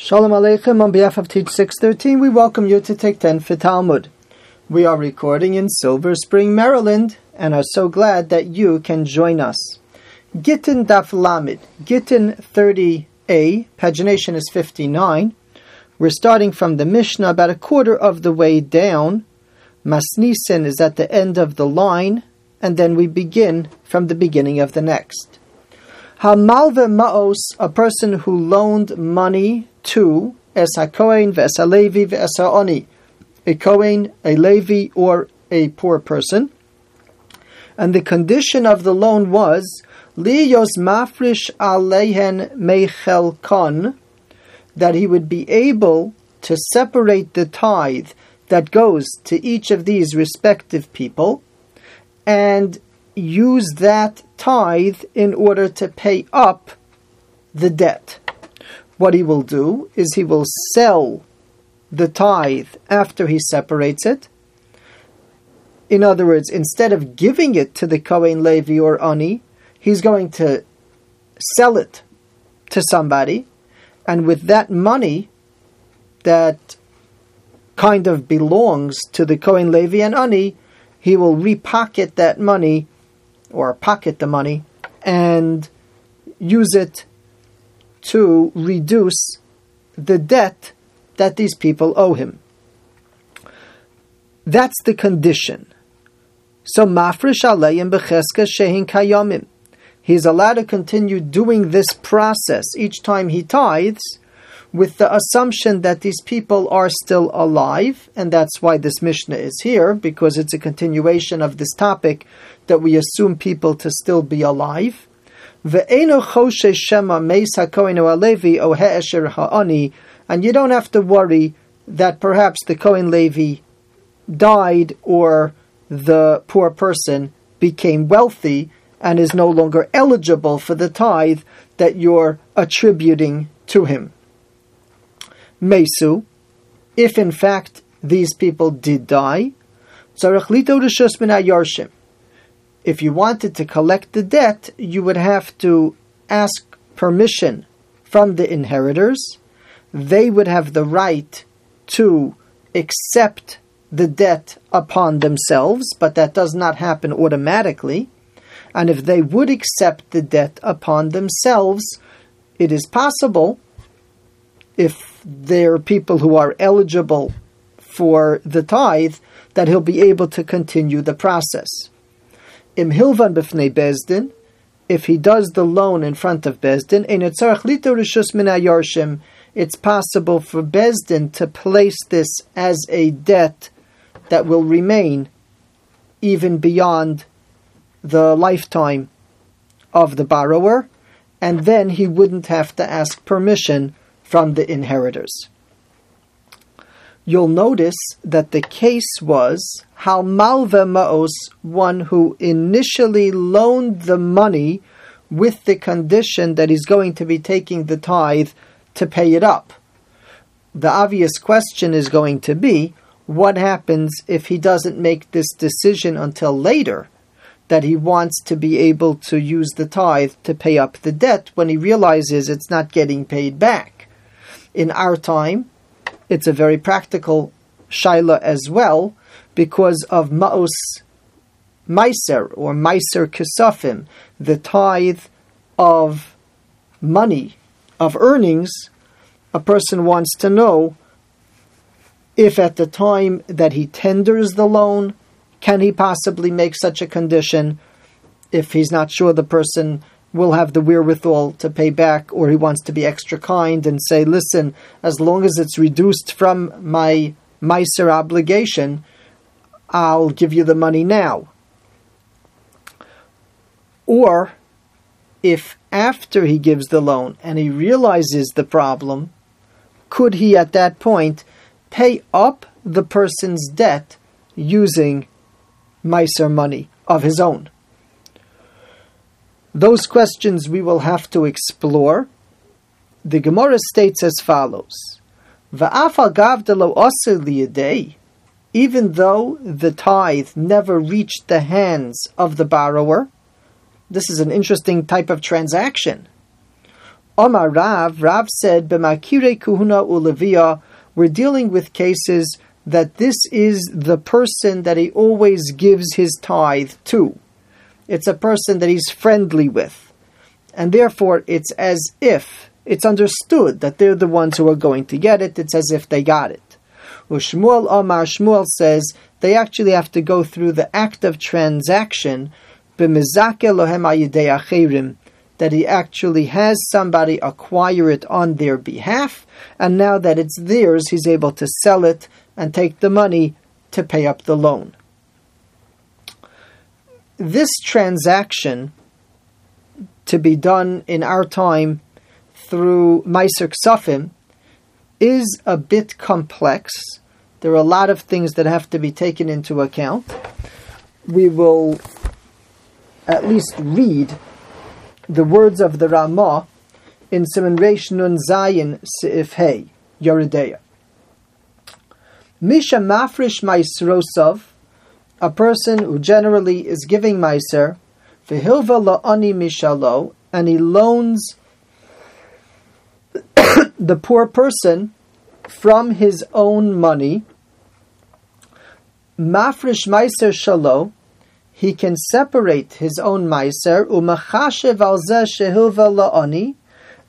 Shalom Aleichem, on behalf of Teach 613, we welcome you to Take 10 for Talmud. We are recording in Silver Spring, Maryland, and are so glad that you can join us. Gittin Daf Lamed, Gittin 30a, pagination is 59. We're starting from the Mishnah about a quarter of the way down. Masnisen is at the end of the line, and then we begin from the beginning of the next. Hamalve Maos, a person who loaned money to Es HaKohen, Ves HaLevi, Ves HaOni, a Kohen, a Levi, or a poor person. And the condition of the loan was Liyos Mafrish Alehen Mechel Kon, that he would be able to separate the tithe that goes to each of these respective people and use that tithe in order to pay up the debt what he will do is he will sell the tithe after he separates it. In other words, instead of giving it to the Kohen Levi or Ani, he's going to sell it to somebody, and with that money that kind of belongs to the Kohen Levi and Ani, he will repocket that money or pocket the money and use it to reduce the debt that these people owe him. That's the condition. So mafresh aleim becheska shehin kayamim. He's allowed to continue doing this process each time he tithes with the assumption that these people are still alive, and that's why this Mishnah is here, because it's a continuation of this topic that we assume people to still be alive. Ve'eno choshe shema meis hakohen Levi o he'esher ha'ani, and you don't have to worry that perhaps the Kohen Levi died or the poor person became wealthy and is no longer eligible for the tithe that you're attributing to him. Mesu, if in fact these people did die, tzarech lito rishus yarshim if you wanted to collect the debt, you would have to ask permission from the inheritors. They would have the right to accept the debt upon themselves, but that does not happen automatically. And if they would accept the debt upon themselves, it is possible, if there are people who are eligible for the tithe, that he'll be able to continue the process im hilvan b'fnei bezdin, if he does the loan in front of bezdin, it's possible for bezdin to place this as a debt that will remain even beyond the lifetime of the borrower, and then he wouldn't have to ask permission from the inheritors you'll notice that the case was how Malva Maos, one who initially loaned the money with the condition that he's going to be taking the tithe to pay it up. The obvious question is going to be what happens if he doesn't make this decision until later? That he wants to be able to use the tithe to pay up the debt when he realizes it's not getting paid back. In our time, it's a very practical shaila as well because of ma'os meiser or meiser kesafim, the tithe of money, of earnings. A person wants to know if at the time that he tenders the loan, can he possibly make such a condition if he's not sure the person will have the wherewithal to pay back, or he wants to be extra kind and say, listen, as long as it's reduced from my Meiser obligation, I'll give you the money now. Or if after he gives the loan and he realizes the problem, could he at that point pay up the person's debt using Meiser money of his own? Those questions we will have to explore. The Gemara states as follows: even though the tithe never reached the hands of the borrower, this is an interesting type of transaction. Omar Rav, Rav said, B'makire kuhuna ulevia, we're dealing with cases that this is the person that he always gives his tithe to. It's a person that he's friendly with. And therefore, it's as if it's understood that they're the ones who are going to get it. It's as if they got it. Shmuel Omar Shmuel says they actually have to go through the act of transaction that he actually has somebody acquire it on their behalf, and now that it's theirs, he's able to sell it and take the money to pay up the loan. This transaction to be done in our time through Meiser Ksafim is a bit complex. There are a lot of things that have to be taken into account. We will at least read the words of the Ramah in Simon Reish Nun Zayin Seif Hey, Yoreh De'ah. Misha Mafrish Maisrosov, a person who generally is giving Meiser, Vihilva La'ani Mishalo, and he loans the poor person from his own money, mafresh meiser shalo, he can separate his own meiser umachashev al shehilva la'ani,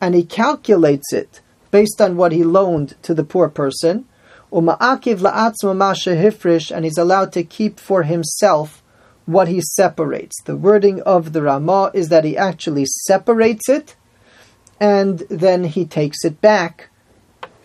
and he calculates it based on what he loaned to the poor person. Uma'akiv la'atzma hifrish, and he's allowed to keep for himself what he separates. The wording of the Ramah is that he actually separates it and then he takes it back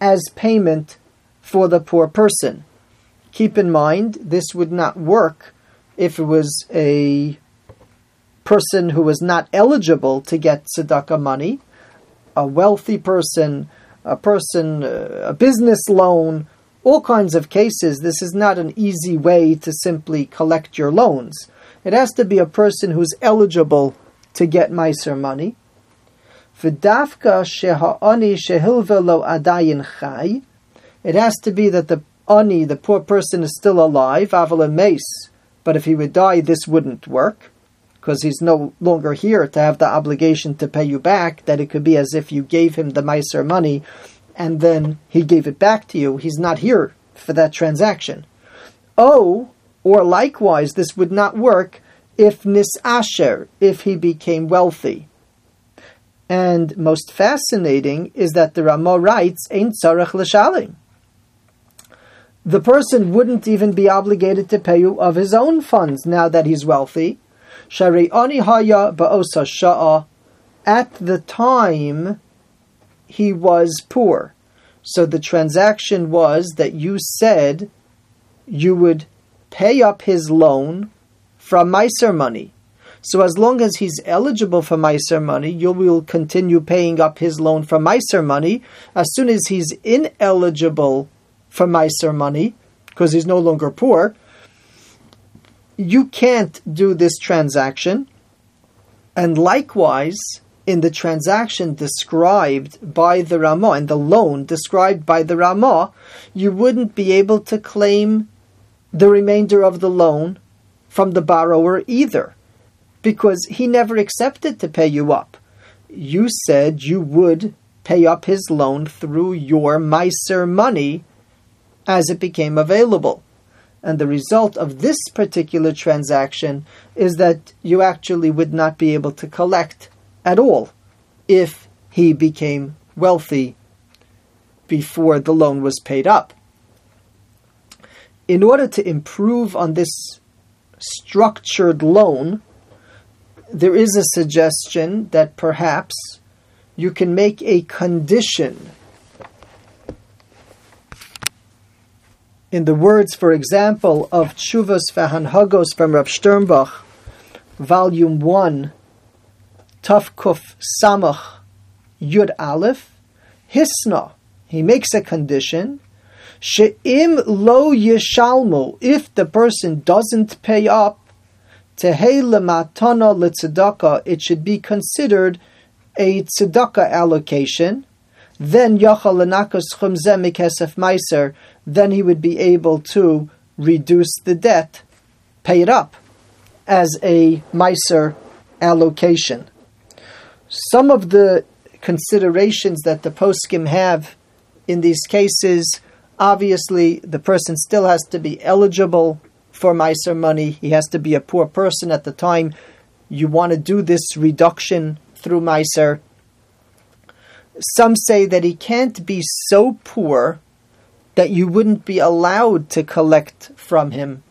as payment for the poor person. Keep in mind, this would not work if it was a person who was not eligible to get tzedakah money, a wealthy person, a person, uh, a business loan, all kinds of cases. This is not an easy way to simply collect your loans. It has to be a person who's eligible to get Meiser money. It has to be that the ani, the poor person, is still alive, aval mace. But if he would die, this wouldn't work because he's no longer here to have the obligation to pay you back. That it could be as if you gave him the meiser money and then he gave it back to you. He's not here for that transaction. Oh, or likewise, this would not work if nisasher, if he became wealthy. And most fascinating is that the Ramah writes, "Ein tzarech l'shalim." The person wouldn't even be obligated to pay you of his own funds now that he's wealthy. Shari ani haya ba'osa sha'a. At the time, he was poor. So the transaction was that you said you would pay up his loan from Meiser money. So as long as he's eligible for Meiser money, you will continue paying up his loan from Meiser money. As soon as he's ineligible for Meiser money, because he's no longer poor, you can't do this transaction. And likewise, in the transaction described by the Ramah, in the loan described by the Ramah, you wouldn't be able to claim the remainder of the loan from the borrower either because he never accepted to pay you up. You said you would pay up his loan through your meiser money as it became available. And the result of this particular transaction is that you actually would not be able to collect at all if he became wealthy before the loan was paid up. In order to improve on this structured loan, there is a suggestion that perhaps you can make a condition. In the words, for example, of Chuvas Vahanhagos from Rav Sternbuch, Volume 1, Tafkuf Samach Yud Aleph, Hisna, he makes a condition, She'im lo yishalmu, if the person doesn't pay up, tehei lematana letzedakah, it should be considered a tzedakah allocation. Then yachal lenakas chumzeh mikesef meiser, then he would be able to reduce the debt, pay it up as a meiser allocation. Some of the considerations that the poskim have in these cases. Obviously, the person still has to be eligible for Meiser money. He has to be a poor person at the time. You want to do this reduction through Meiser. Some say that he can't be so poor that you wouldn't be allowed to collect from him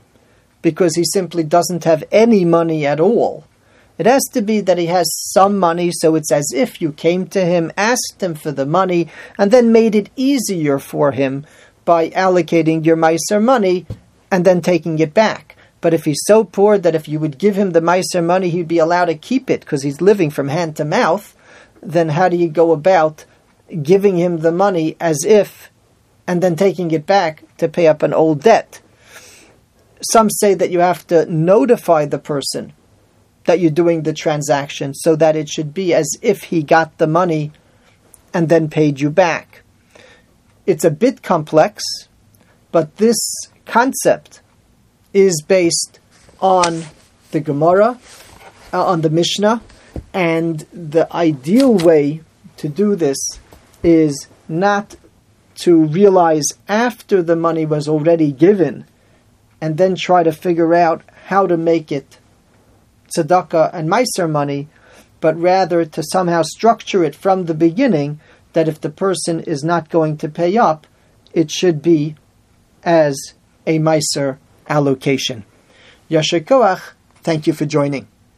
because he simply doesn't have any money at all. It has to be that he has some money, so it's as if you came to him, asked him for the money, and then made it easier for him by allocating your Meiser money and then taking it back. But if he's so poor that if you would give him the Meiser money, he'd be allowed to keep it because he's living from hand to mouth, then how do you go about giving him the money as if and then taking it back to pay up an old debt? Some say that you have to notify the person that you're doing the transaction so that it should be as if he got the money and then paid you back. It's a bit complex, but this concept is based on the Gemara, uh, on the Mishnah, and the ideal way to do this is not to realize after the money was already given and then try to figure out how to make it tzedakah and meiser money, but rather to somehow structure it from the beginning that if the person is not going to pay up, it should be as a meiser allocation. Yasher Koach, thank you for joining.